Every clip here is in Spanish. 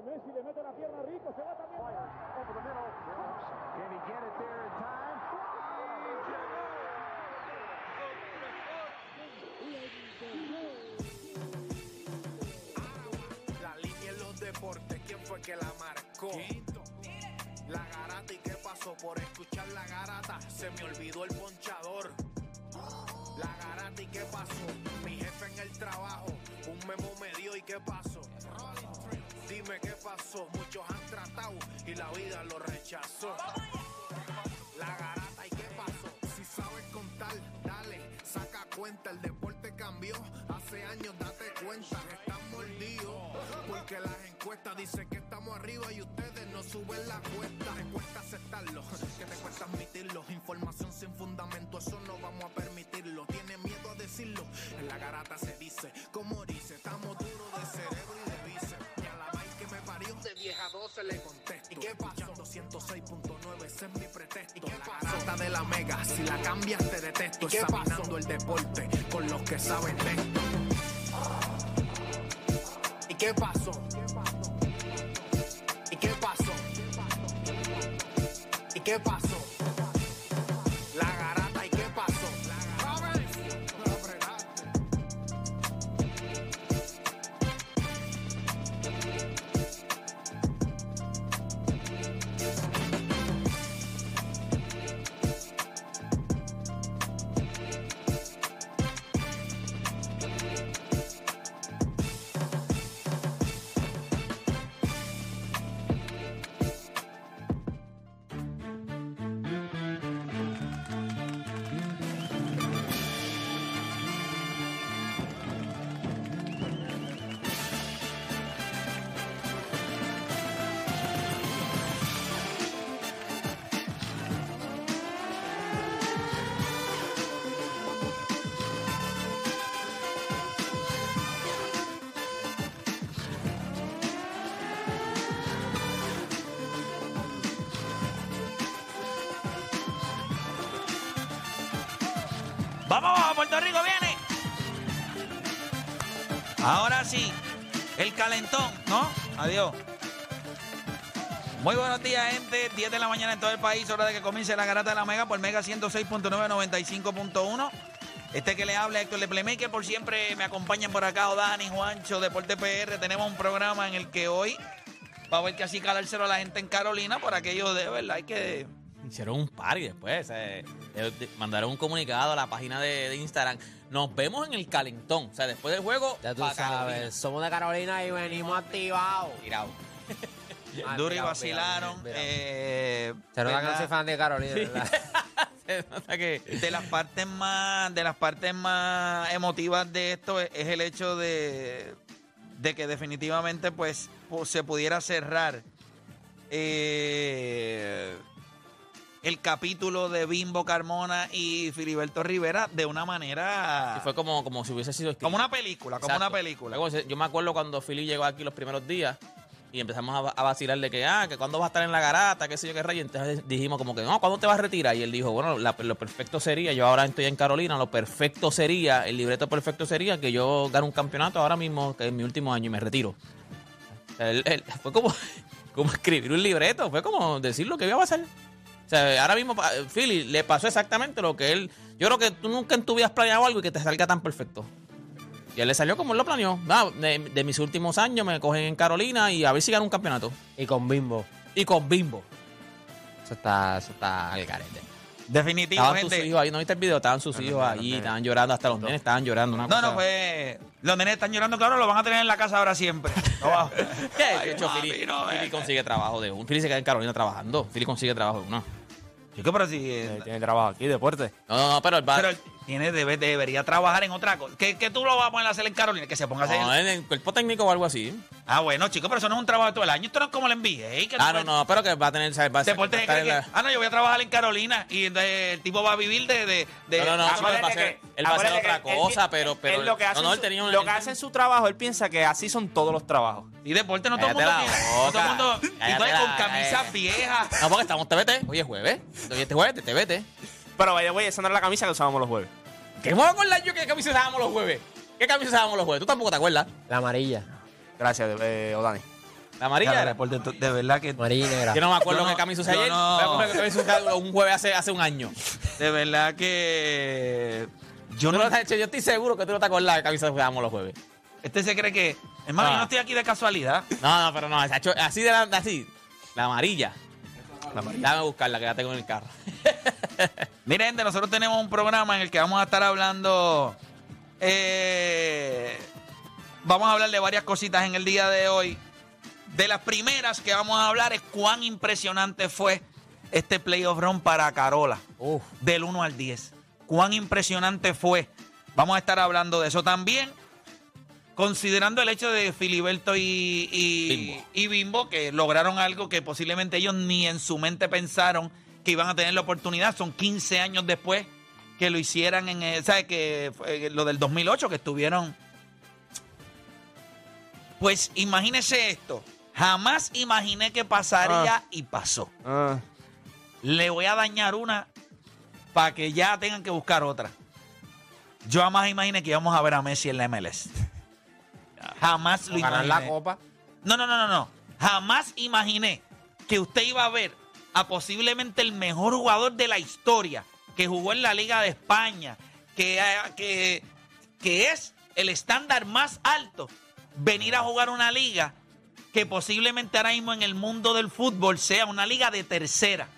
Messi le mete la pierna rico, se va también. Can he get it there in time? La línea en los deportes, ¿quién fue que la marcó? La garata y qué pasó por escuchar la garata, se me olvidó el ponchador. La garata y qué pasó, mi jefe en el trabajo, un memo me dio y qué pasó. Qué pasó, muchos han tratado y la vida lo rechazó. La garata y qué pasó, si sabes contar, dale, saca cuenta, el deporte cambió, hace años date cuenta, están mordidos, porque las encuestas dicen que estamos arriba y ustedes no suben la cuesta, te cuesta aceptarlo, que te cuesta admitirlo, información sin fundamento, eso no vamos a permitirlo, tiene miedo a decirlo, en la garata se dice, como vieja 12 le contesto, ¿y qué pasó? 106.9, ese es mi pretexto, ¿y qué la garata de la mega, si la cambias te detesto, examinando el deporte con los que saben de esto. ¿Y qué pasó? ¿Y qué pasó? ¿Y qué pasó? La Ahora sí, el calentón, ¿no? Adiós. Muy buenos días, gente. 10 de la mañana en todo el país, hora de que comience la garata de la Mega por Mega 106.9, 95.1. Este que le habla Héctor de Playmaker, por siempre me acompañan por acá Odani, Juancho, Deporte PR. Tenemos un programa en el que hoy va a haber que así calárselo a la gente en Carolina por aquello de, ¿verdad? Hay que Hicieron un party después. eh, eh, mandaron un comunicado a la página de Instagram. Nos vemos en el calentón. O sea, después del juego. Ya tú sabes, somos de Carolina y venimos activados. Tirado. Ah, duro y vacilaron. eh, Se nota que no soy fan de Carolina, ¿verdad? Se nota que. de las partes más de las partes más emotivas de esto es, es el hecho de, de que definitivamente pues pu- se pudiera cerrar eh, el capítulo de Bimbo Carmona y Filiberto Rivera de una manera Sí, fue como, como si hubiese sido escrito. como una película como Exacto. una película Yo me acuerdo cuando Philly llegó aquí los primeros días y empezamos a, va- a vacilar de que, ah, que cuándo va a estar en la garata, qué sé yo qué rayo. Entonces dijimos como que, no, ¿cuándo te vas a retirar? Y él dijo, bueno, la- lo perfecto sería, yo ahora estoy en Carolina, lo perfecto sería, el libreto perfecto sería que yo gane un campeonato ahora mismo, que es mi último año y me retiro. Él- fue como, como escribir un libreto, fue como decir lo que iba a pasar. O sea, ahora mismo, Philly, le pasó exactamente lo que él. Yo creo que tú nunca en tu vida has planeado algo y que te salga tan perfecto. Y él le salió como él lo planeó. Ah, de, de mis últimos años me cogen en Carolina y a ver si gano un campeonato. y con Bimbo. Y con Bimbo. Eso está, eso está al garete. definitivo Estaban sus hijos ahí, ¿no viste el video? Estaban sus hijos ahí, estaban llorando, hasta los nenes estaban llorando. Una no cosa- no pues los nenes están llorando claro lo van a tener en la casa ahora siempre No. ¿Qué? Ay, De hecho, Philly, no, Philly consigue trabajo de uno. Philly se queda en Carolina trabajando. Philly consigue trabajo de uno. Chico, pero si Tiene trabajo aquí, deporte. No, no, no, pero el va- Pero tiene, debe- debería trabajar en otra cosa. ¿Qué, qué tú lo vas a poner a hacer en Carolina? Que se ponga a hacer. no, en el cuerpo técnico o algo así. Ah, bueno, chicos, pero eso no es un trabajo de todo el año. Esto no es como el NBA. Que Ah, no, no, pero que va a tener. Va a ser- Deportes va a que la- ah, no, yo voy a trabajar en Carolina y de- el tipo va a vivir de. de, de- No, no, no, Ah, él va a hacer, que- él va a hacer acuérdate otra cosa, él- pero, pero él lo que hace, no, él su- tenía un, lo que hace en su trabajo, él piensa que así son todos los trabajos. Y deporte no todo el mundo no todo el mundo. Y con camisas viejas. No, porque estamos TBT. Hoy es jueves. Hoy este jueves TBT. Pero vaya, güey, esa no era la camisa que usábamos los jueves. ¿Qué me voy a acordar yo qué camisa usábamos los jueves? ¿Qué camisa usábamos los jueves? Tú tampoco te acuerdas. La amarilla. Gracias, eh, Odani. La amarilla era. de verdad que Amarilla negra. Yo no me acuerdo Yo no- qué camisa usé ayer. no. Voy a poner que camisa usé un jueves hace, hace un año. de verdad que yo no no te has hecho- yo estoy seguro que tú no te acuerdas de qué camisa jugábamos los jueves. este se cree que hermano, yo Ah. no estoy aquí de casualidad. No, no, pero no, se ha hecho así de la, así. La amarilla. Déjame buscarla, que la tengo en el carro. Miren, gente, nosotros tenemos un programa en el que vamos a estar hablando. eh, vamos a hablar de varias cositas en el día de hoy. De las primeras que vamos a hablar es cuán impresionante fue este playoff run para Carola. Uf. Del 1 al 10. Cuán impresionante fue. Vamos a estar hablando de eso también. Considerando el hecho de Filiberto y, y, Bimbo. y Bimbo, que lograron algo que posiblemente ellos ni en su mente pensaron que iban a tener la oportunidad. Son 15 años después que lo hicieran en, ¿sabes? Que fue, eh, lo del 2008, que estuvieron. Pues imagínese esto. Jamás imaginé que pasaría y pasó. Ah, Le voy a dañar una para que ya tengan que buscar otra. Yo jamás imaginé que íbamos a ver a Messi en la MLS. Jamás lo Ganar imaginé. la copa. No, no, no, no, no. Jamás imaginé que usted iba a ver a posiblemente el mejor jugador de la historia que jugó en la Liga de España, que, eh, que, que es el estándar más alto, venir a jugar una liga que posiblemente ahora mismo en el mundo del fútbol sea una liga de tercera.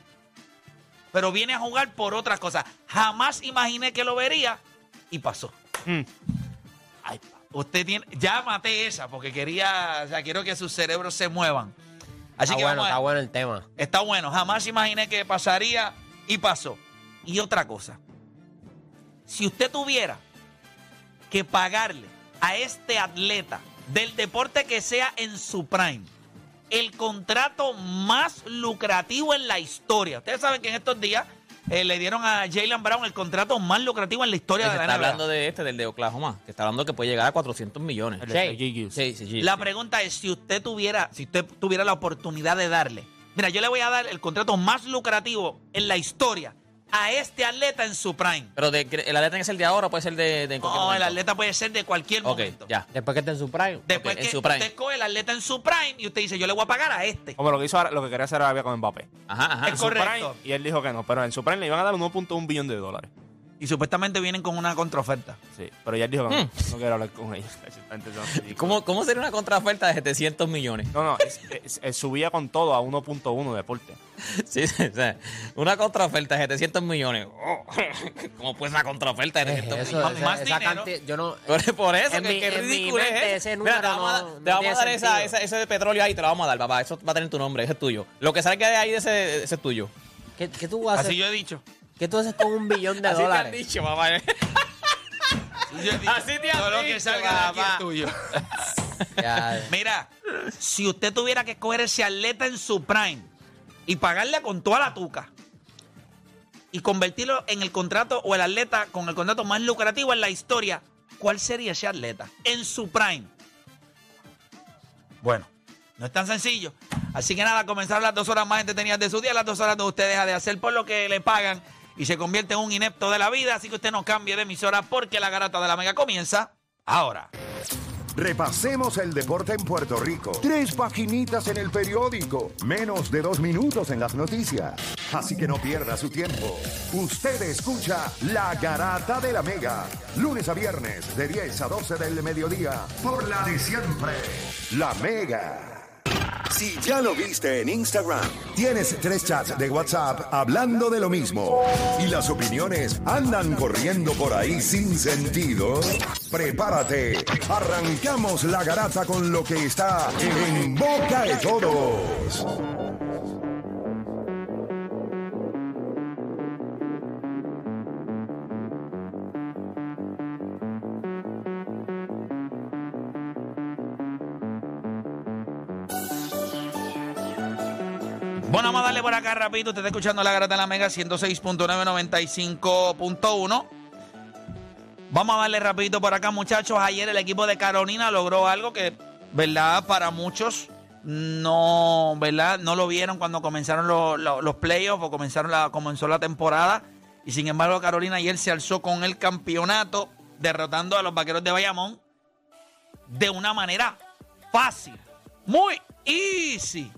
Pero viene a jugar por otra cosa. Jamás imaginé que lo vería y pasó. mm. Ay, usted tiene. Ya maté esa porque quería. O sea, quiero que sus cerebros se muevan. Así está que bueno, vamos a- está bueno el tema. Está bueno. Jamás imaginé que pasaría y pasó. Y otra cosa. Si usted tuviera que pagarle a este atleta del deporte que sea en su prime el contrato más lucrativo en la historia. Ustedes saben que en estos días eh, le dieron a Jalen Brown el contrato más lucrativo en la historia de la está NBA. hablando de este, del de Oklahoma, que está hablando que puede llegar a 400 millones. El Sí. de. Sí, sí, sí. La pregunta es si usted tuviera, si usted tuviera la oportunidad de darle. Mira, yo le voy a dar el contrato más lucrativo en la historia a este atleta en su prime. Pero de, el atleta es el de ahora o puede ser de, de en cualquier No, el momento? atleta puede ser de cualquier Ok, momento. ya. Después que esté en su prime. Después Ok, en que su prime. usted coge el atleta en su prime y usted dice, yo le voy a pagar a este. Como lo que hizo ahora- lo que quería hacer Arabia con Mbappé. Ajá, ajá. Es En su correcto. prime, y él dijo que no, pero en su prime le iban a dar 1.1 billón de dólares. Y supuestamente vienen con una contraoferta. Sí, pero ya él dijo que no, Hmm. no quiero hablar con ridículos. ¿Cómo, ¿Cómo sería una contraoferta de 700 millones? No, no, es- es- es- subía con todo a 1.1 de deporte. Sí, sí, o sea, una contraoferta de 700 millones. Oh, ¿Cómo puede ser una contraoferta de Es 700 eso, millones? esa, más esa dinero. cantidad, yo no... Por, por eso, En que, mi- que en mi ridículo es mente eso. ese Mira, número te vamos a, no- dar- no te vamos a tiene dar esa, sentido. esa- ese de petróleo ahí, te lo vamos a dar, papá. Eso va a tener tu nombre, ese es tuyo. Lo que salga de ahí, de ese, ese es tuyo. ¿Qué, qué tú haces? Así yo he dicho. ¿Qué tú haces con un billón de Así te han dólares? dicho, papá. Dicho, Así te han Todo lo que dicho, salga de aquí papá. es tuyo. Ya, Mira, si usted tuviera que escoger ese atleta en su prime y pagarle con toda la tuca y convertirlo en el contrato o el atleta con el contrato más lucrativo en la historia, ¿cuál sería ese atleta en su prime? Bueno, no es tan sencillo. Así que nada, comenzaron las dos horas más entretenidas de su día, las dos horas donde usted deja de hacer por lo que le pagan y se convierte en un inepto de la vida. Así que usted no cambie de emisora porque la garata de la mega comienza ahora. Repasemos el deporte en Puerto Rico. Tres paginitas en el periódico. Menos de dos minutos en las noticias. Así que no pierda su tiempo. Usted escucha La Garata de la Mega. Lunes a viernes de 10 a 12 del mediodía. Por la de siempre. La Mega. Si ya lo viste en Instagram, tienes tres chats de WhatsApp hablando de lo mismo y las opiniones andan corriendo por ahí sin sentido, prepárate. Arrancamos la garata con lo que está en boca de todos. Darle por acá rapidito. Usted está escuchando la garata de la Mega 106.995.1. Vamos a darle rapidito por acá, muchachos. Ayer el equipo de Carolina logró algo que, ¿verdad? Para muchos no, ¿verdad? No lo vieron cuando comenzaron los, los- playoffs o comenzaron la, comenzó la temporada. Y sin embargo, Carolina ayer se alzó con el campeonato, derrotando a los vaqueros de Bayamón de una manera fácil. Muy Easy.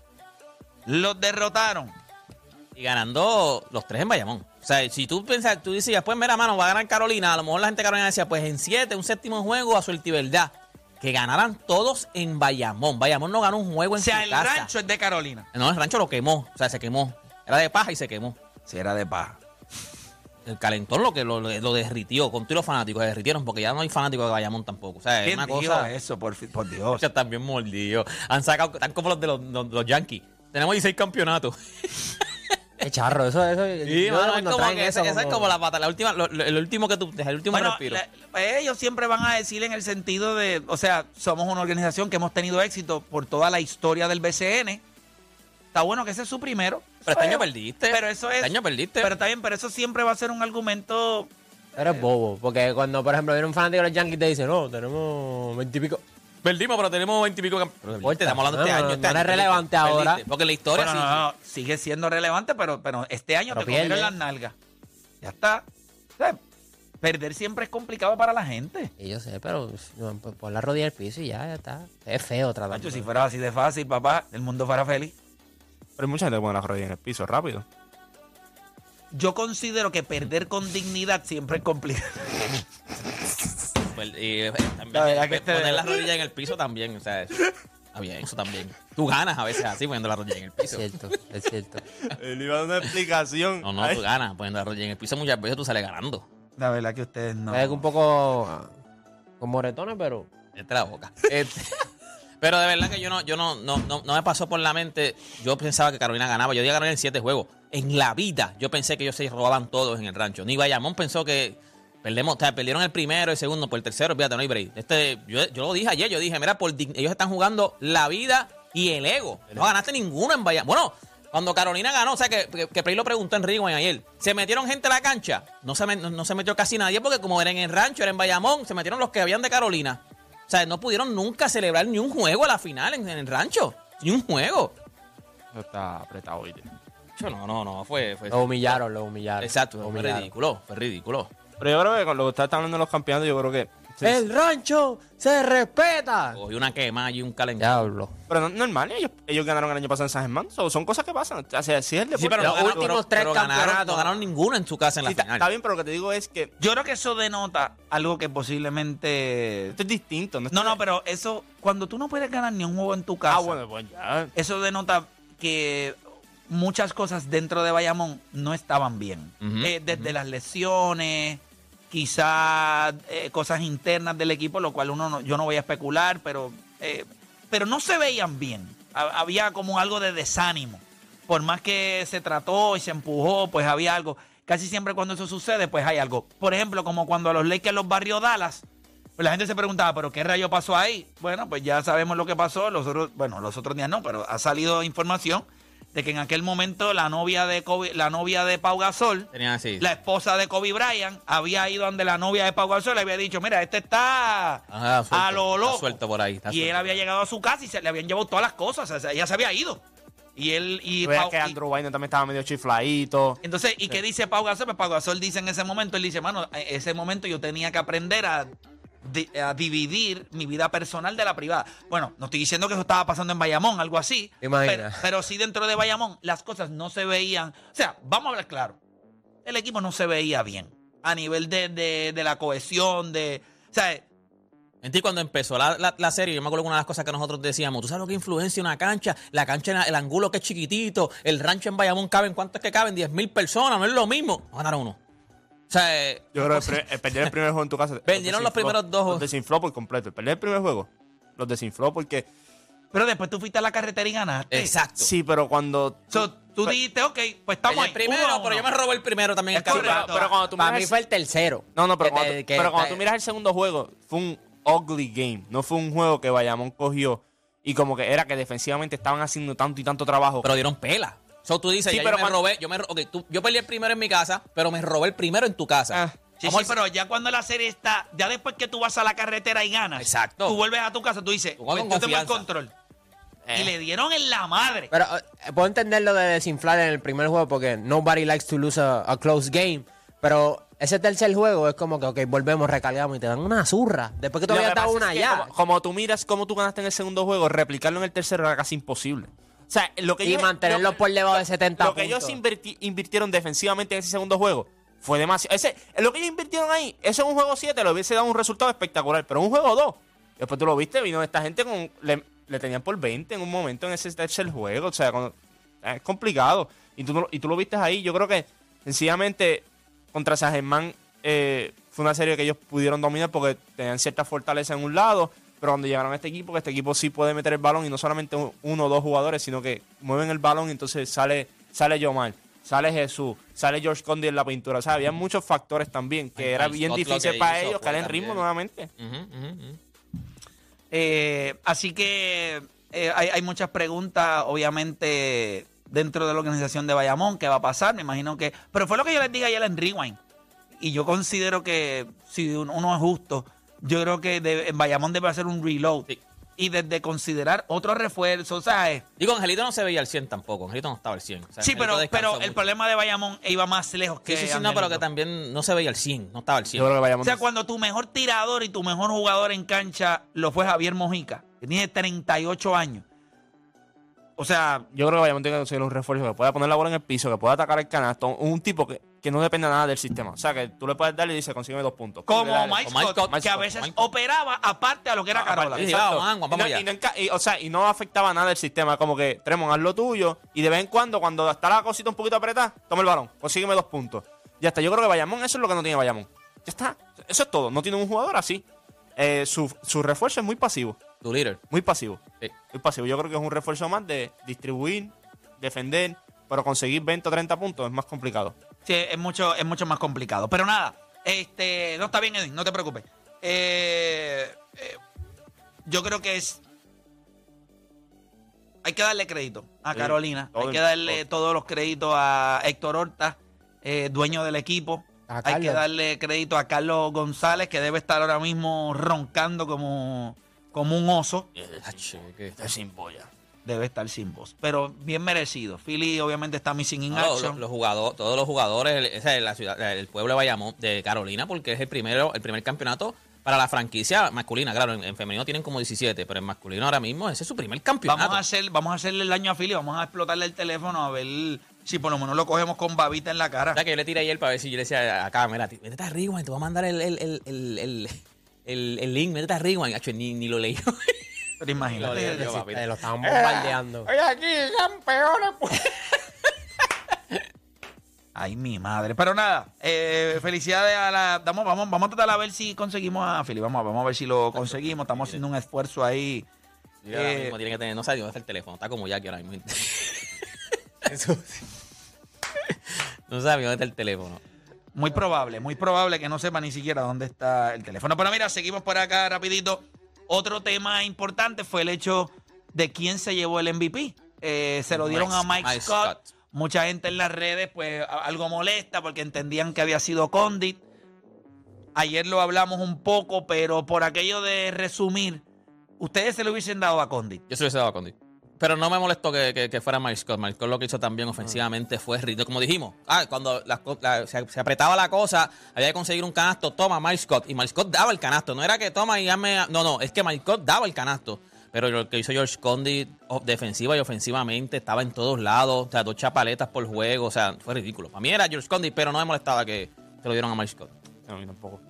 Los derrotaron. Y ganando los tres en Bayamón. O sea, si tú piensas, tú decías, pues mira, mano, va a ganar Carolina. A lo mejor la gente de Carolina decía, pues en siete, un séptimo juego a suerte y verdad. Que ganaran todos en Bayamón. Bayamón no ganó un juego O en sea, su el casa. rancho es de Carolina. No, el rancho lo quemó. O sea, se quemó. Era de paja y se quemó. Si era de paja. El calentón lo que lo, lo- derritió. Con todos los fanáticos se derritieron porque ya no hay fanáticos de Bayamón tampoco. O sea, es ¿Quién una dijo cosa. eso, por, por Dios? Están bien mordidos. Han sacado, están como los de los, los- los Yankees. Tenemos 16 campeonatos. Qué charro, eso, eso. Sí, yo mano, es como que esa, esa es como la pata, la última, lo- lo- el último que tú, el último Bueno, respiro. la- pues ellos siempre van a decir en el sentido de, o sea, somos una organización que hemos tenido éxito por toda la historia del BCN. Está bueno que ese es su primero. Pero este año perdiste. Pero eso es. Este año perdiste. Pero está bien, pero eso siempre va a ser un argumento. Pero es bobo, porque cuando, por ejemplo, viene un fanático de los Yankees y te dice, no, tenemos veintipico. Perdimos, pero tenemos 20 y pico campeones. Importa. Estamos hablando de este No, año. no, este no año, es relevante perdiste, ahora. perdiste. Porque la historia Bueno, sí. no, no, sigue siendo relevante, pero, pero este año Pero te cogieron pierde. las nalgas. Ya está. O sea, perder siempre es complicado para la gente. Y yo sé, pero no, pues, pon la rodilla en el piso y ya, ya está. Es feo tratar. Si fuera así de fácil, papá, el mundo fuera feliz. Pero hay mucha gente que pone las rodillas en el piso rápido. Yo considero que perder con dignidad siempre es complicado. Pues, y, eh, también, La eh, que este- poner las rodillas en el piso también. O sea, eso, está bien, eso también. Tú ganas a veces así poniendo las rodillas en el Es piso. cierto, es cierto. Él iba a dar una explicación. No, no, Ay, tú ganas poniendo las rodillas en el piso. Muchas veces tú sales ganando. La verdad que ustedes no. Es un poco ah, con moretones, pero Entre la boca. Este, pero de verdad que yo no, yo no, no, no, no me pasó por la mente. Yo pensaba que Carolina ganaba. Yo día ganar en siete juegos. En la vida, yo pensé que ellos se robaban todos en el rancho. Ni Bayamón pensó que perdemos, o sea, perdieron el primero, el segundo, por el tercero, fíjate, no hay break. Este, yo, yo lo dije ayer, yo dije, mira, por ellos están jugando la vida y el ego. No ganaste ninguno en Bayamón. Bueno, cuando Carolina ganó, o sea, que, que, que Prey lo preguntó en Rewind ayer, ¿se metieron gente a la cancha? No se, me- no, no se metió casi nadie porque como era en el rancho, era en Bayamón, se metieron los que habían de Carolina. O sea, no pudieron nunca celebrar ni un juego a la final en, en el rancho. Ni un juego. Eso está apretado. Yo, No, no, no, fue... fue lo humillaron, lo humillaron. exacto, lo fue humillaron. ridículo, fue ridículo. Pero yo creo que con lo que usted está hablando de los campeonatos, yo creo que. sí, El rancho se respeta. Cogió una quema y un calentón. Diablo. Pero no, normal, ellos, ellos ganaron el año pasado en San Germán. So, son cosas que pasan. O sea, sí es el deporte. Sí, pero Los no ganaron, últimos pero- tres pero ganaron, campeonatos. no ganaron ninguno en su casa en la Sí, está, final. está bien, pero lo que te digo es que Yo creo que eso denota algo que posiblemente. esto es distinto. No, No, no, pero eso, cuando tú no puedes ganar ni un juego en tu casa, Ah, bueno, pues ya. eso denota que muchas cosas dentro de Bayamón no estaban bien. Ujú, Eh, desde las lesiones, quizás eh, cosas internas del equipo, lo cual uno no- yo no voy a especular, pero, eh, pero no se veían bien. Ha- Había como algo de desánimo. Por más que se trató y se empujó, pues había algo. Casi siempre cuando eso sucede, pues hay algo. Por ejemplo, como cuando a los Lakers los barrió Dallas, pues la gente se preguntaba, ¿pero qué rayo pasó ahí? Bueno, pues ya sabemos lo que pasó. Los otros, bueno, los otros días no, pero ha salido información de que en aquel momento la novia de Kobe- la novia de Pau Gasol, así. la esposa de Kobe Bryant, había ido donde la novia de Pau Gasol le había dicho, mira, este está Ajá, suelto, a lo está loco. suelto por ahí. está y él había llegado a su casa y se le habían llevado todas las cosas. O sea, ella se había ido. Y él y, Pau- que Andrew Wynn también estaba medio chifladito. entonces, ¿y qué dice Pau Gasol? Pues Pau Gasol dice en ese momento, él dice, mano, en ese momento yo tenía que aprender a, di- a dividir mi vida personal de la privada. Bueno, no estoy diciendo que eso estaba pasando en Bayamón, algo así. ¿Te imaginas? Pero, pero sí dentro de Bayamón las cosas no se veían. O sea, vamos a hablar claro. El equipo no se veía bien. A nivel de, de- de la cohesión, de... O sea, En ti, cuando empezó la, la- la serie, yo me acuerdo que una de las cosas que nosotros decíamos, ¿tú sabes lo que influencia una cancha? La cancha, el ángulo que es chiquitito, el rancho en Bayamón caben, ¿cuántos que caben? 10 mil personas, no es lo mismo. No ganaron uno. O sea, eh, Yo creo que pre- eh, perder el primer juego en tu casa. Vendieron los primeros dos. Los desinfló por completo. Perder el primer juego. Los desinfló porque. pero después tú fuiste a la carretera y ganaste. exacto. Sí, pero cuando. So, tú dijiste, ok, pues estamos el ahí, primero, uno pero yo me robé el primero también. Es el correcto. pero cuando tú Para miras mí el- fue el tercero. No, no, pero, Que cuando, te- tú- que- pero cuando tú miras el segundo juego, fue un ugly game. No fue un juego que Bayamón cogió y como que era que defensivamente estaban haciendo tanto y tanto trabajo. Pero dieron pela. So, tú dices, Sí, ya pero yo me cuando- robé, yo me ro- ok, tú- yo perdí el primero en mi casa, pero me robé el primero en tu casa. Ah, Sí, sí, pero ya cuando la serie está, ya después que tú vas a la carretera y ganas, Exacto. tú vuelves a tu casa, tú dices, Tú yo tengo el control. Eh. Y le dieron en la madre. Pero eh, puedo entender lo de desinflar en el primer juego porque nobody likes to lose a, a close game. Pero ese tercer juego es como que, ok, volvemos, recargamos y te dan una zurra. Después que tú habías dado una es que ya. Como, como tú miras cómo tú ganaste en el segundo juego, replicarlo en el tercero era casi imposible. O sea, lo que Y ellos- mantenerlo lo- por debajo de 70 Lo que puntos. ellos invirtieron defensivamente en ese segundo juego fue demasiado. Ese, lo que ellos invirtieron ahí, eso en un juego 7 le hubiese dado un resultado espectacular, pero en un juego 2, después tú lo viste, vino esta gente con. Le, le tenían por 20 en un momento en ese tercer juego. O sea, cuando- es complicado. Y tú, y tú lo viste ahí. Yo creo que sencillamente contra San Germán eh, fue una serie que ellos pudieron dominar porque tenían cierta fortaleza en un lado. Pero cuando llegaron a este equipo, que este equipo sí puede meter el balón y no solamente un- uno o dos jugadores, sino que mueven el balón y entonces sale, sale Yomar, sale Jesús, sale George Condi en la pintura. O sea, había muchos factores también que Ay, era bien difícil para ellos caer en ritmo nuevamente. Eh, así que eh, hay, hay muchas preguntas, obviamente, dentro de la organización de Bayamón, ¿qué va a pasar? Me imagino que... Pero fue lo que yo les dije ayer en Rewind. Y yo considero que, si uno uno es justo, yo creo que de- en Bayamón debe hacer un reload. Sí. Y desde considerar otro refuerzo, ¿sabes? Digo, Angelito no se veía al 100 tampoco. Angelito no estaba al 100. O sea, Sí, pero, pero el problema de Bayamón iba más lejos que Sí, sí, sí, no, pero que también no se veía al 100. No estaba al 100. Yo creo que O sea, cuando tu mejor tirador y tu mejor jugador en cancha lo fue Javier Mojica, que tiene 38 años. O sea, Yo creo que Bayamón tiene que conseguir un refuerzo que pueda poner la bola en el piso, que pueda atacar el canasto. Un tipo que, que no dependa nada del sistema. O sea, que tú le puedes darle y dice, consígueme dos puntos. como. Mike Scott, Scott, que Mike a veces operaba aparte a lo que era Carola. O sea, y no afectaba nada el sistema. Como que, Tremont, haz lo tuyo. Y de vez en cuando, cuando está la cosita un poquito apretada, toma el balón. Consígueme dos puntos. Ya está. Yo creo que Bayamón, eso es lo que no tiene Bayamón. Ya está. Eso es todo. No tiene un jugador así. Eh, su, su refuerzo es muy pasivo. Tu líder. Muy pasivo. Sí. Muy pasivo. Yo creo que es un refuerzo más de distribuir, defender, pero conseguir 20 o 30 puntos es más complicado. Sí, es mucho, es mucho más complicado. Pero nada, este, no está bien, Edwin, no te preocupes. Eh, eh, yo creo que es. Hay que darle crédito a Sí, Carolina. hay que darle todo. todos los créditos a Héctor Horta, eh, dueño del equipo. A Hay Carlos. que darle crédito a Carlos González, que debe estar ahora mismo roncando como, como un oso. Ache, ¿qué? Es sin polla. Debe estar sin voz. Pero bien merecido. Philly obviamente está missing in los, action. los- los jugadores, todos los jugadores, el, esa es la ciudad, el pueblo de Bayamón, de Carolina, porque es el primero, el primer campeonato para la franquicia masculina. Claro, en, en femenino tienen como 17, pero en masculino ahora mismo ese es su primer campeonato. Vamos a hacer, vamos a hacerle el daño a Philly, vamos a explotarle el teléfono a ver si por lo menos lo cogemos con babita en la cara. O sea, que yo le tiré ayer para ver si yo le decía acá, mira, métete a Rewind, te voy a mandar el, el, el, el, el, link, métete a Rewind. Ni, ni lo leí. Pero imagínate. Lo papi. Eh, lo estaban bombardeando. Oye, aquí, campeones, pues. Ay, mi madre. Pero nada, eh, felicidades a la. Vamos, vamos, vamos a tratar a ver si conseguimos a Philly. Vamos, a- vamos a ver si lo conseguimos. Estamos haciendo un esfuerzo ahí. Ahora Eh, mismo tiene que tener, no sabe dónde está el teléfono, está como Jackie ahora mismo. no sabe dónde está el teléfono. Muy probable, muy probable que no sepa ni siquiera dónde está el teléfono. Pero mira, seguimos por acá rapidito. Otro tema importante fue el hecho de quién se llevó el MVP. Eh, se lo dieron a Mike- Scott. Scott. Mucha gente en las redes, pues, algo molesta porque entendían que había sido Condit. Ayer lo hablamos un poco, pero por aquello de resumir, ustedes se lo hubiesen dado a Condit. Yo se lo hubiese dado a Condi. Pero no me molestó que, que- que fuera Mike Scott. Mike Scott lo que hizo también ofensivamente fue ritmo. Como dijimos, ah, cuando la- se, se apretaba la cosa, había que conseguir un canasto. Toma, Mike Scott. Y Mike Scott daba el canasto. No era que toma y hazme. No, no, es que Mike Scott daba el canasto. Pero lo que hizo George Condi, defensiva y ofensivamente, estaba en todos lados. O sea, dos chapaletas por juego. O sea, fue ridículo. Para mí era George Condi, pero no me molestaba que se lo dieron a Mike Scott. A mí tampoco.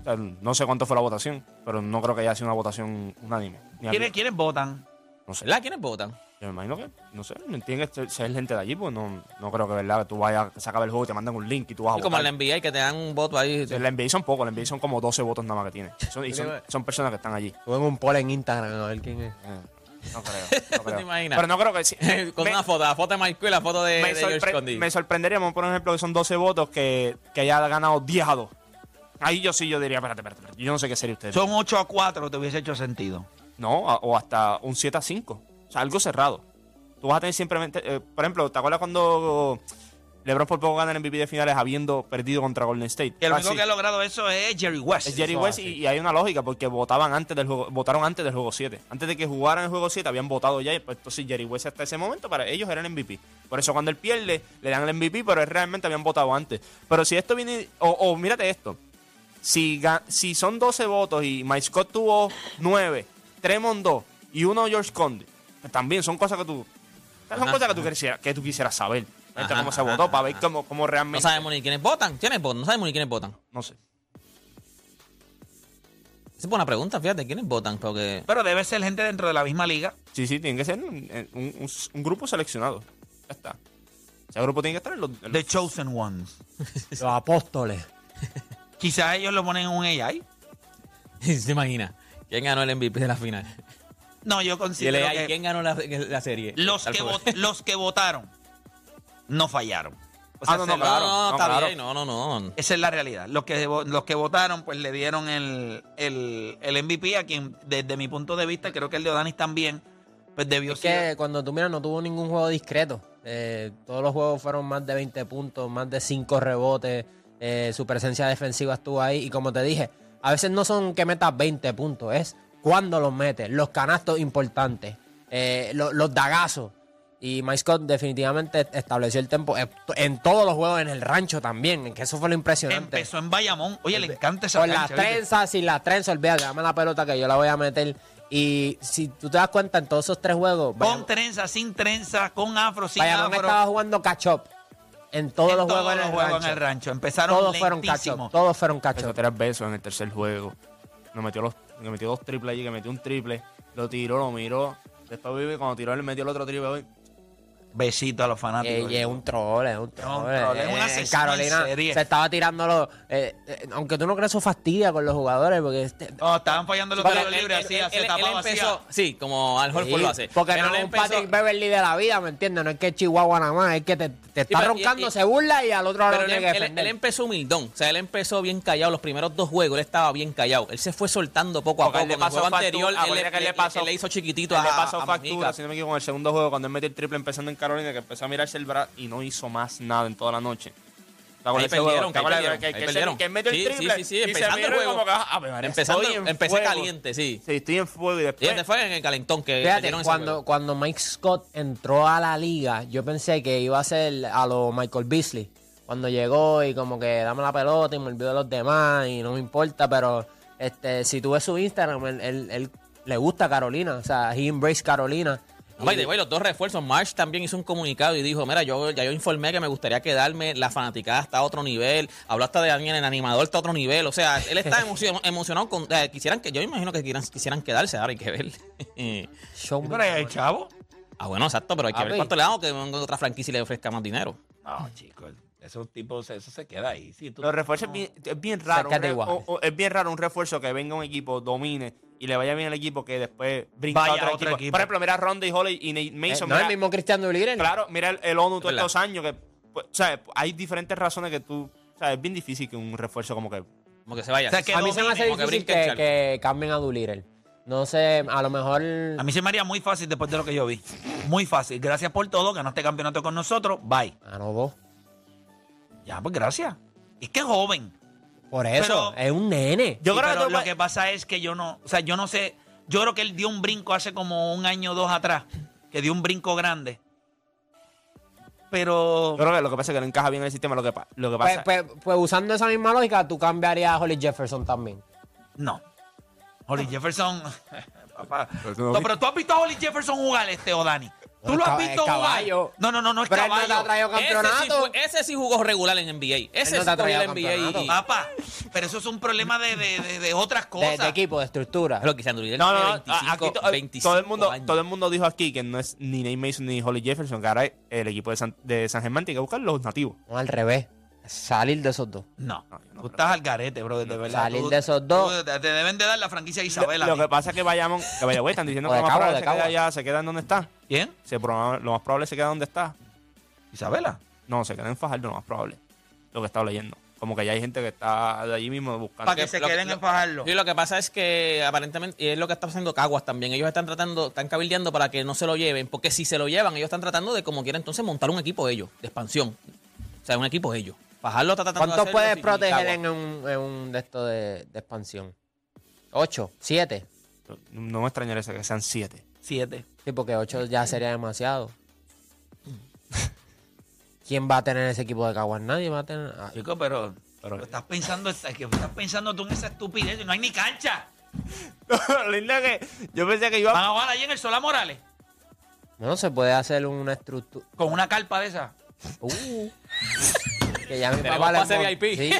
O sea, no sé cuánto fue la votación, pero no creo que haya sido una votación unánime. Ni ¿Quiénes. ¿Quiénes votan? No sé. ¿Verdad? ¿Quiénes votan? Yo me imagino que, no sé, no tiene que ser gente de allí, pues no, no creo que, ¿verdad? Que tú vayas, se acabe el juego y te mandan un link y tú vas a Y como votar. en la NBA, que te dan un voto ahí. En la NBA son pocos, en la NBA son como 12 votos nada más que tiene. Son, y son, son personas que están allí. Tuve un poll en Instagram a ver quién es. Eh, no creo, no creo. ¿Te imaginas? Pero no creo que... sí. Con Me- una foto, la foto de Scott y la foto de, me, de George Condi. me sorprenderíamos, por ejemplo, que son 12 votos que, que haya ganado 10 a 2. Ahí yo sí, yo diría, espérate, espérate, espérate. Yo no sé qué sería usted. Son 8 a 4, te hubiese hecho sentido. No, a- o hasta un 7 a 5. O sea, algo cerrado. Tú vas a tener simplemente. eh, por ejemplo, ¿te acuerdas cuando LeBron por poco gana el MVP de finales habiendo perdido contra Golden State. El único Así. que ha logrado eso es Jerry West. Es Jerry West y, y hay una lógica porque votaban antes del juego, votaron antes del juego 7. Antes de que jugaran el juego 7 habían votado ya, y pues entonces Jerry West hasta ese momento para ellos era el MVP. Por eso cuando él pierde le dan el MVP, pero él realmente habían votado antes. Pero si esto viene o, o mírate esto. Si, si son 12 votos y Mike Scott tuvo 9, Tremont 2 y uno George Conde, también son cosas que tú son Ajá, cosas que tú, quisieras, que tú quisieras saber. Ajá, cómo se ajá, votó para ver cómo, cómo No realmente. sabemos ni quiénes votan. ¿Quiénes votan? No sabemos ni quiénes votan. No sé. Esa es buena pregunta, fíjate, ¿quiénes votan? Porque Pero debe ser gente dentro de la misma liga. Sí, sí, tiene que ser un, un- un- un grupo seleccionado. Ya está. Ese grupo tiene que estar en los. en los- The Chosen Ones. Los apóstoles. Quizás ellos lo ponen en un AI. se imagina. ¿Quién ganó el MVP de la final? No, yo considero que ¿quién ganó la, la serie? los, que fue. vot- los que votaron no fallaron. O Ah, no, no, claro. no, no, no, está claro. bien. No, no, no. Esa es la realidad. Los que, los que votaron, pues le dieron el, el, el MVP a quien, desde mi punto de vista, creo que el de Odanis también, pues debió Es ser. que cuando tú miras, no tuvo ningún juego discreto. Eh, todos los juegos fueron más de 20 puntos, más de 5 rebotes. eh, su presencia defensiva estuvo ahí. Y como te dije, a veces no son que metas 20 puntos, es cuando los metes, los canastos importantes, eh, lo- los dagazos. Y Mike Scott definitivamente estableció el tempo eh, en todos los juegos en el rancho también, que eso fue lo impresionante. Empezó en Bayamón. Oye, le encanta esa Con las trenzas, sin las trenzas, olvídate, dame la pelota que yo la voy a meter. Y si tú te das cuenta, en todos esos tres juegos, Con Bayamón, trenza, sin trenza, con afro, sin Bayamón afro. estaba jugando catch up en todos en los todos juegos, en, el juegos rancho. en el rancho. Empezaron Todos fueron up, todos fueron up. tres besos en el tercer juego. Nos metió, los, nos metió dos triples allí, que metió un triple. Lo tiró, lo miró. Después vive cuando tiró él metió el otro triple. Besito a los fanáticos. Y es un troll, es un troll. troll, es un Eh, asesino Carolina serie. se estaba tirándolo. eh, eh, aunque tú no crees, eso fastidia con los jugadores. Porque este- No, estaban fallando los tiros libres, él- así, él- se él tapaba así. empezó, sí, como Al Horford Sí, lo hace. Porque Pero no es un empezó- Patrick Beverly de la vida, ¿me entiendes? No es que Chihuahua nada más, es que te, te está pero- roncando, y- y- se burla y al otro lado Pero tiene que él- defender. él empezó humildón. O sea, él empezó bien callado. Los primeros dos juegos él estaba bien callado. Él se fue soltando poco a Porque poco. el pasó juego anterior, él, le- que hizo chiquitito a, le pasó factura, si no me equivoco, en el segundo juego, cuando él metió el triple empezando en Carolina, que empezó a mirarse el brazo y no hizo más nada en toda la noche. ¿Te acuerdas Ahí perdieron, ¿Te ahí acuerdas de perdieron, que- ahí que se- perdieron. Que metió el triple. sí, sí, sí, y empezando el y juego. como que, ah, María, Empezando- empecé fuego. caliente, sí. Sí, estoy en fuego y Y después... este fue en el calentón que Fíjate, cuando, cuando Mike Scott entró a la liga, yo pensé que iba a ser a lo Michael Beasley. Cuando llegó y como que dame la pelota y me olvido de los demás y no me importa, pero este si tú ves su Instagram, él, él- él le gusta Carolina, o sea, he embrace Carolina. No, by Y- the way, los dos refuerzos. March también hizo un comunicado y dijo, mira, yo ya yo informé que me gustaría quedarme, la fanaticada está a otro nivel, habló hasta de Daniel, el animador está a otro nivel, o sea, él está emocion- emocionado con, eh, quisieran que, yo imagino que quisieran, quisieran quedarse, ahora hay que ver. Show me. Pero hay chavo. ah, bueno, exacto, pero hay que ver cuánto le damos que venga otra franquicia y le ofrezca más dinero. No, chicos, esos tipos, eso se queda ahí. Tú- Los refuerzos es bien, es bien raro. Re- o- o- es bien raro un refuerzo que venga un equipo, domine y le vaya bien al equipo que después brinca Vaya a otro, a otro equipo. equipo. Por ejemplo, mira a Ronda y Holly y Nate Eh, Mason. no es mira- el mismo Cristian Duliren. Claro, mira el, el ONU todos estos años que, pues, o sea, hay diferentes razones que tú, o sea, es bien difícil que un refuerzo como que Como que se vaya. O sea, que a mí se me hace Como que difícil brinque el que, charco. que cambien a Doolittle. No sé, a lo mejor. A mí se me haría muy fácil después de lo que yo vi. Muy fácil. Gracias por todo. Ganaste campeonato con nosotros. Bye. Ah, no, dos. Ya, pues gracias. Es que es joven. Por eso, Pero- es un nene. Yo Sí, creo que pero tú lo que pasa es que yo no, o sea, yo no sé, yo creo que él dio un brinco hace como un año o dos atrás, que dio un brinco grande. Pero Yo creo que lo que pasa es que no encaja bien en el sistema. Lo que, pa- lo que Pues, pasa pues- pues usando esa misma lógica, tú cambiarías a Holly Jefferson también. no. Holly Jefferson, papá. Pero tú no pero tú has visto a Holly Jefferson jugar este o Dani. ¿Tú lo has visto jugar? caballo. No, no, no, no es Pero él no te ha caballo. traído Ese sí, campeonato. fue- ese sí jugó regular en NBA. Ese no sí te ha el traído NBA. y-. Papá, pero eso es un problema de, de, de, de otras de, cosas. de equipo, de estructura. Lo que se Andrew No, no, no. 25, Aquí to- 25 todo, el mundo, años. todo el mundo dijo aquí que no es ni Nate Mason ni Holly Jefferson, que ahora el equipo de San, de San Germán tiene que buscar los nativos. No, al revés. Salir de esos dos. No, No, tú estás al garete, bro, de verdad. Salir Tú- de esos dos. tú- Te deben de dar la franquicia Lo, Isabela. lo que pasa es que vayamos, que vaya, güey, están diciendo que lo más Cabo, probable se queda allá, se queda en donde está. ¿Quién? Se lo más probable se queda donde está. Isabela. No, se queda en Fajardo, lo más probable. Lo que he estado leyendo. Como que ya hay gente que está de allí mismo buscando. Para que que se lo- queden lo- en Fajardo. Sí, lo que pasa es que aparentemente, y es lo que está haciendo Caguas también, ellos están tratando, están cabildeando para que no se lo lleven, porque si se lo llevan, ellos están tratando de como quiera entonces montar un equipo ellos, de expansión. O sea, un equipo ellos. Fajardo está tratando de ¿Cuántos hacerlo puedes sin proteger en un, en un de estos de, de expansión? ¿Ocho? ¿Siete? No me extrañaría que sean siete. Siete. Sí, porque ocho ya sería demasiado. ¿Quién va a tener ese equipo de Caguas? Nadie va a tener. ah, Chico, pero, pero estás pensando, es que estás pensando tú en esa estupidez. No hay ni cancha. Lo lindo es que yo pensé que iba Van a jugar allí en el Solá Morales. No se puede hacer una estructura. Con una carpa de esa. Uh, que ya mi papá, pase mon- VIP. Sí,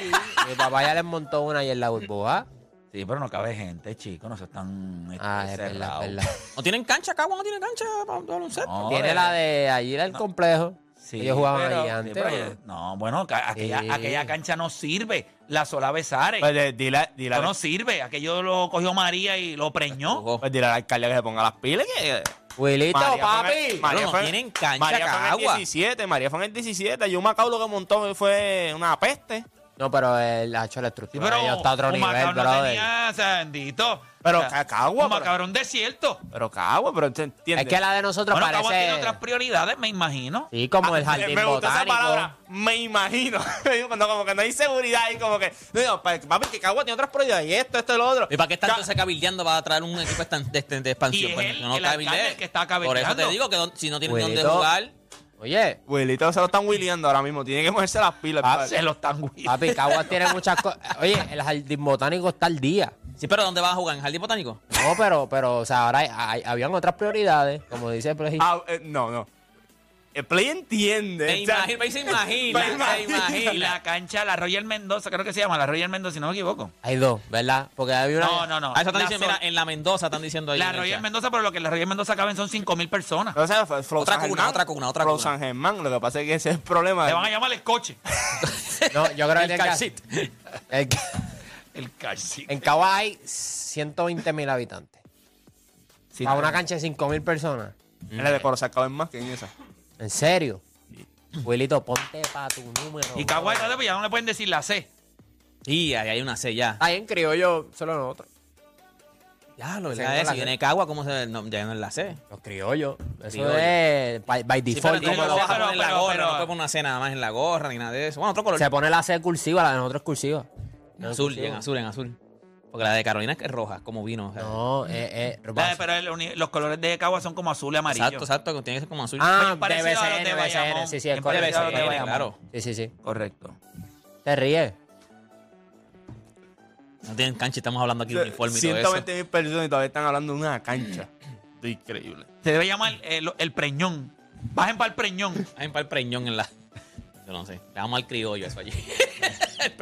mi papá ya les montó una ahí en la burbuja. Sí, pero no cabe gente, chico. No se están este, Ah, es verdad, cerrados. es verdad. ¿No tienen cancha? ¿Cagua no tiene cancha para un baloncesto? No, Tiene eh, la de allí del complejo. Sí, Ellos jugaban pero- allí sí, antes. pero ¿o ellos- no, bueno, aquella, Sí. aquella cancha no sirve. La Solá Besares. Pues dile, dile, no sirve. Aquello lo cogió María y lo preñó. Pues dile al alcalde que se ponga las pilas. Que Wilito, María papi. el- María no fue en- tienen cancha, María fue en el Cagua. 17. María fue en el 17. Yo Macao lo que montó fue una peste. No, pero él ha hecho la Sí, estructura. pero Ellos está a otro nivel, no brother. tenía, o sea, bendito. Pero O sea, Cagua, un desierto. Pero Cagua, pero te entiendes. Es que la de nosotros Bueno, Cagua tiene parece. otras prioridades, me imagino. Sí, como el Ah, jardín me gusta esa palabra, me imagino. Cuando como que no hay seguridad y como que. No, no, pa- papi, que Cagua tiene otras prioridades y esto, esto y lo otro. ¿Y para qué está entonces cabildeando para traer un equipo de, de- de expansión? Y es Pues, él, que no el el que está Por eso te cabildeando. digo que don- si no tienen dónde jugar, Oye, Wilito se lo están wheeleando ahora mismo. Tiene que moverse las pilas. Ah, padre. Se lo están güey. papi, Caguas tiene muchas cosas. Oye, el jardín botánico está al día. sí, pero ¿dónde vas a jugar? ¿En Jardín Botánico? No, pero, pero, o sea, ahora hay- hay- habían otras prioridades, como dice el. Ah, eh, no, no. El play entiende. Me o sea, se imagina, me se imagino. imagina. Y la cancha, la Royal Mendoza, creo que se llama, la Royal Mendoza, si no me equivoco. Hay dos, ¿verdad? Porque había una. No, no, no. Ah, eso están La diciendo, mira, en la Mendoza están diciendo ahí. La el Royal. Mendoza, pero lo que en la Royal Mendoza caben son 5 mil personas. O sea, Otra San cuna, Germán. otra cuna, otra cuna. San Germán. Lo que pasa es que ese es el problema. Le van a llamar el coche. No, yo creo que El que- car seat. el- El en Caguas hay 120 mil habitantes. Para una cancha de 5 mil personas. En la de Corozal caben más que en esa. ¿En serio? Wilito, ponte para tu número. Y Caguay, pues ya no le pueden decir la C. Sí, ahí hay una C ya. Ahí en criollo, solo nosotros. Ya, lo Sí, es, la si viene Cagua, ¿cómo se no, ya no es la C? Los criollos. Eso Criollo. es by, by Sí, pero default. entonces como no vas a pero- poner en la pero- gorra, pero- no puedes poner una C nada más en la gorra ni nada de eso. Bueno, otro color. se pone la C cursiva, la de nosotros es cursiva. En azul, y en azul, en azul. Porque la de Carolina es que es roja, como vino. o sea. No, eh, eh. Eh, pero el uni- los colores de Cagua son como azul y amarillo. Exacto, exacto, que tiene que ser como azul. Ah, Bien parecido a los de Bayamón. DBCN. Sí, sí, es Bien correcto. parecido a los de DBCN, Bayamón. claro. Sí, sí, sí. Correcto. Te ríes. No tienen cancha y estamos hablando aquí de uniforme y todo eso. 120 mil personas y todavía están hablando de una cancha. Esto es increíble. Se debe llamar el, el preñón. Bajen para el preñón. Hay para el preñón en la. Yo no sé. Le damos al criollo eso allí.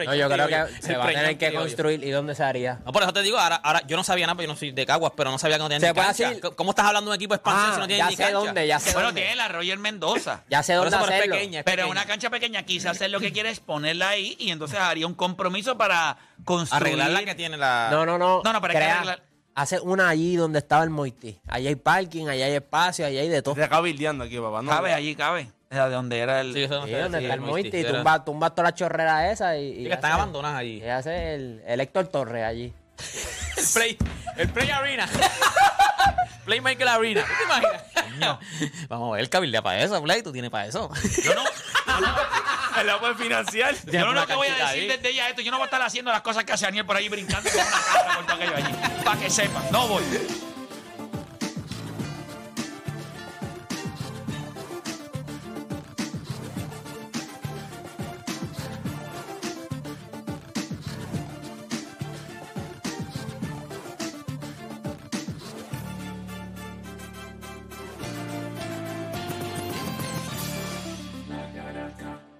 No, yo creo que se va a tener que construir. ¿Y dónde se haría? No, por eso te digo, ahora, ahora yo no sabía nada, porque yo no soy de Caguas, pero no sabía que no tenían Se ni puede cancha. decir- ¿Cómo estás hablando de un equipo de expansión Ah, si no tienen ya ni sé cancha? dónde, ya sé Bueno, dónde. tiene la Royal Mendoza. Ya sé dónde pero es hacerlo. pequeña, es Pero pequeña. una cancha pequeña, quizás él lo que quiere es ponerla ahí y entonces haría un compromiso para construir. Arreglar la que tiene la. No, no, no. No, no, pero hay que arreglar- Hace una allí donde estaba el Moití. Allí hay parking, allí hay espacio, allí hay de todo. Te acabo bildeando aquí, papá. No, Cabe, allí cabe. Sea, de donde era el. Sí, eso no Sí, sé, donde sí, está el era- Tumba, tumba toda la chorrera esa y. Sí, y que están abandonadas allí. Y hace el, el Héctor Torres allí. El Play, el Play Arena. Playmaker Arena. ¿Tú te imaginas? Vamos a ver, cabildea para eso, Play. Tú tienes para eso. Yo no, Él la puede financiar. yo no lo que voy a decir ahí. desde ya esto. Yo no voy a estar haciendo las cosas que hace Aniel por ahí brincando con una cara por todo aquello allí. Para que sepan, no voy.